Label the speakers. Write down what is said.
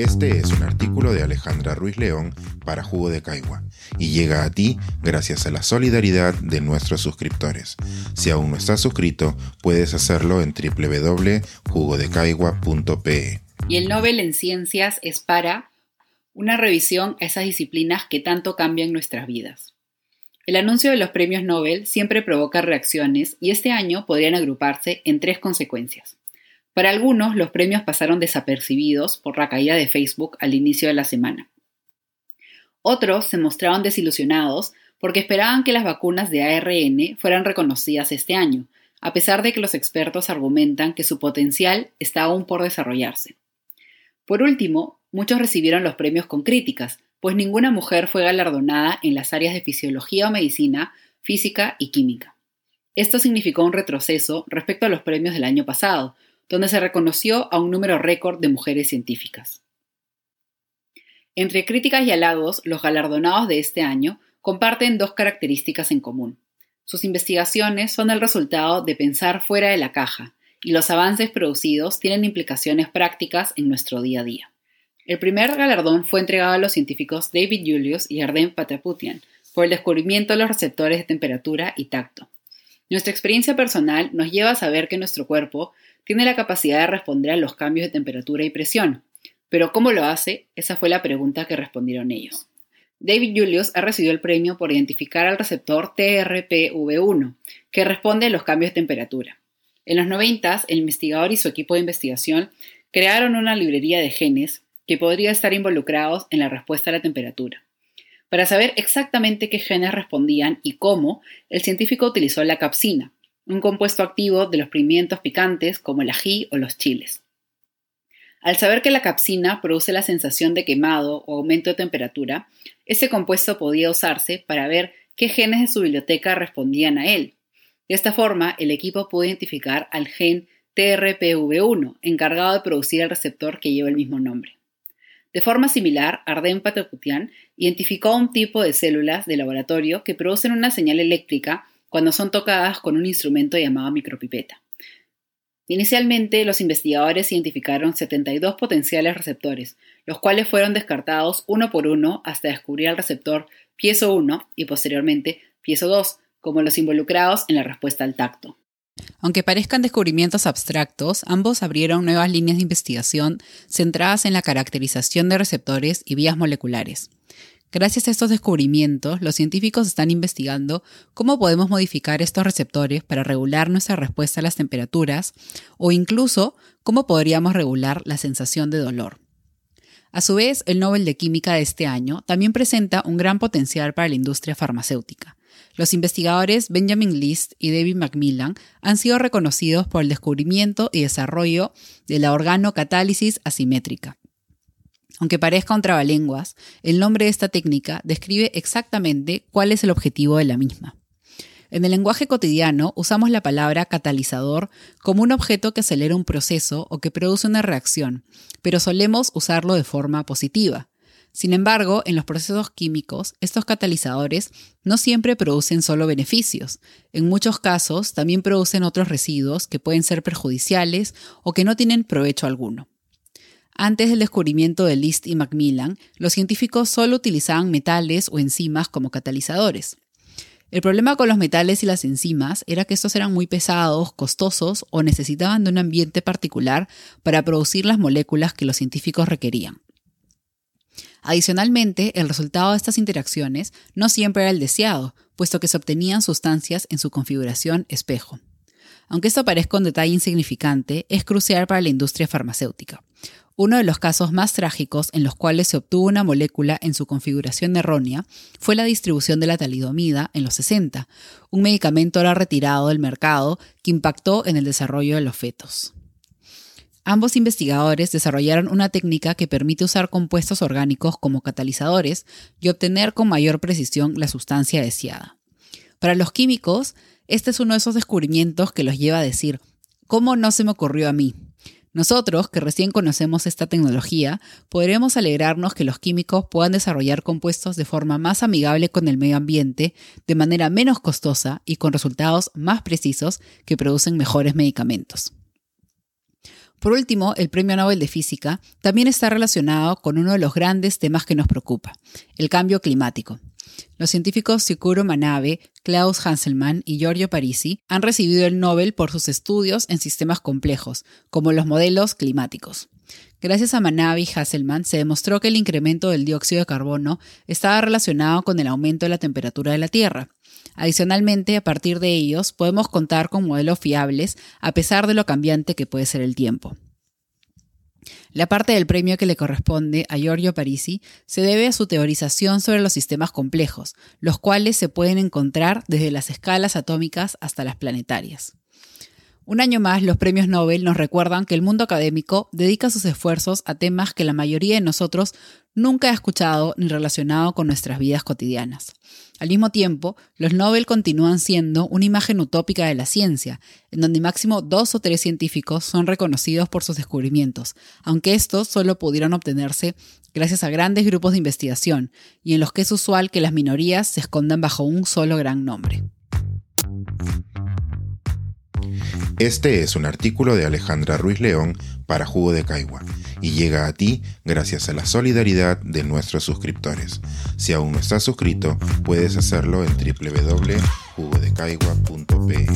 Speaker 1: Este es un artículo de Alejandra Ruiz León para Jugo de Caigua y llega a ti gracias a la solidaridad de nuestros suscriptores. Si aún no estás suscrito, puedes hacerlo en www.jugodecaigua.pe.
Speaker 2: Y el Nobel en Ciencias es para una revisión a esas disciplinas que tanto cambian nuestras vidas. El anuncio de los premios Nobel siempre provoca reacciones y este año podrían agruparse en tres consecuencias. Para algunos, los premios pasaron desapercibidos por la caída de Facebook al inicio de la semana. Otros se mostraron desilusionados porque esperaban que las vacunas de ARN fueran reconocidas este año, a pesar de que los expertos argumentan que su potencial está aún por desarrollarse. Por último, muchos recibieron los premios con críticas, pues ninguna mujer fue galardonada en las áreas de fisiología o medicina, física y química. Esto significó un retroceso respecto a los premios del año pasado, donde se reconoció a un número récord de mujeres científicas. Entre críticas y halagos, los galardonados de este año comparten dos características en común. Sus investigaciones son el resultado de pensar fuera de la caja, y los avances producidos tienen implicaciones prácticas en nuestro día a día. El primer galardón fue entregado a los científicos David Julius y Arden Pataputian por el descubrimiento de los receptores de temperatura y tacto. Nuestra experiencia personal nos lleva a saber que nuestro cuerpo tiene la capacidad de responder a los cambios de temperatura y presión. Pero ¿cómo lo hace? Esa fue la pregunta que respondieron ellos. David Julius ha recibido el premio por identificar al receptor TRPV1, que responde a los cambios de temperatura. En los 90, el investigador y su equipo de investigación crearon una librería de genes que podría estar involucrados en la respuesta a la temperatura. Para saber exactamente qué genes respondían y cómo, el científico utilizó la capsina, un compuesto activo de los pimientos picantes como el ají o los chiles. Al saber que la capsina produce la sensación de quemado o aumento de temperatura, ese compuesto podía usarse para ver qué genes de su biblioteca respondían a él. De esta forma, el equipo pudo identificar al gen TRPV1, encargado de producir el receptor que lleva el mismo nombre. De forma similar, Arden Pataputian identificó un tipo de células de laboratorio que producen una señal eléctrica cuando son tocadas con un instrumento llamado micropipeta. Inicialmente, los investigadores identificaron 72 potenciales receptores, los cuales fueron descartados uno por uno hasta descubrir el receptor piezo 1 y posteriormente piezo 2 como los involucrados en la respuesta al tacto.
Speaker 3: Aunque parezcan descubrimientos abstractos, ambos abrieron nuevas líneas de investigación centradas en la caracterización de receptores y vías moleculares. Gracias a estos descubrimientos, los científicos están investigando cómo podemos modificar estos receptores para regular nuestra respuesta a las temperaturas o incluso cómo podríamos regular la sensación de dolor. A su vez, el Nobel de Química de este año también presenta un gran potencial para la industria farmacéutica. Los investigadores Benjamin List y David Macmillan han sido reconocidos por el descubrimiento y desarrollo de la organocatálisis asimétrica. Aunque parezca un trabalenguas, el nombre de esta técnica describe exactamente cuál es el objetivo de la misma. En el lenguaje cotidiano usamos la palabra catalizador como un objeto que acelera un proceso o que produce una reacción, pero solemos usarlo de forma positiva. Sin embargo, en los procesos químicos, estos catalizadores no siempre producen solo beneficios. En muchos casos, también producen otros residuos que pueden ser perjudiciales o que no tienen provecho alguno. Antes del descubrimiento de List y Macmillan, los científicos solo utilizaban metales o enzimas como catalizadores. El problema con los metales y las enzimas era que estos eran muy pesados, costosos o necesitaban de un ambiente particular para producir las moléculas que los científicos requerían. Adicionalmente, el resultado de estas interacciones no siempre era el deseado, puesto que se obtenían sustancias en su configuración espejo. Aunque esto parezca un detalle insignificante, es crucial para la industria farmacéutica. Uno de los casos más trágicos en los cuales se obtuvo una molécula en su configuración errónea fue la distribución de la talidomida en los 60, un medicamento ahora retirado del mercado que impactó en el desarrollo de los fetos. Ambos investigadores desarrollaron una técnica que permite usar compuestos orgánicos como catalizadores y obtener con mayor precisión la sustancia deseada. Para los químicos, este es uno de esos descubrimientos que los lleva a decir, ¿cómo no se me ocurrió a mí? Nosotros, que recién conocemos esta tecnología, podremos alegrarnos que los químicos puedan desarrollar compuestos de forma más amigable con el medio ambiente, de manera menos costosa y con resultados más precisos que producen mejores medicamentos. Por último, el Premio Nobel de Física también está relacionado con uno de los grandes temas que nos preocupa, el cambio climático. Los científicos Sukuro Manabe, Klaus Hanselmann y Giorgio Parisi han recibido el Nobel por sus estudios en sistemas complejos, como los modelos climáticos. Gracias a Manabe y Hasselmann se demostró que el incremento del dióxido de carbono estaba relacionado con el aumento de la temperatura de la Tierra. Adicionalmente, a partir de ellos, podemos contar con modelos fiables a pesar de lo cambiante que puede ser el tiempo. La parte del premio que le corresponde a Giorgio Parisi se debe a su teorización sobre los sistemas complejos, los cuales se pueden encontrar desde las escalas atómicas hasta las planetarias. Un año más, los premios Nobel nos recuerdan que el mundo académico dedica sus esfuerzos a temas que la mayoría de nosotros nunca ha escuchado ni relacionado con nuestras vidas cotidianas. Al mismo tiempo, los Nobel continúan siendo una imagen utópica de la ciencia, en donde máximo dos o tres científicos son reconocidos por sus descubrimientos, aunque estos solo pudieron obtenerse gracias a grandes grupos de investigación, y en los que es usual que las minorías se escondan bajo un solo gran nombre.
Speaker 1: Este es un artículo de Alejandra Ruiz León para Jugo de Caigua y llega a ti gracias a la solidaridad de nuestros suscriptores. Si aún no estás suscrito, puedes hacerlo en www.jugodecaigua.pe.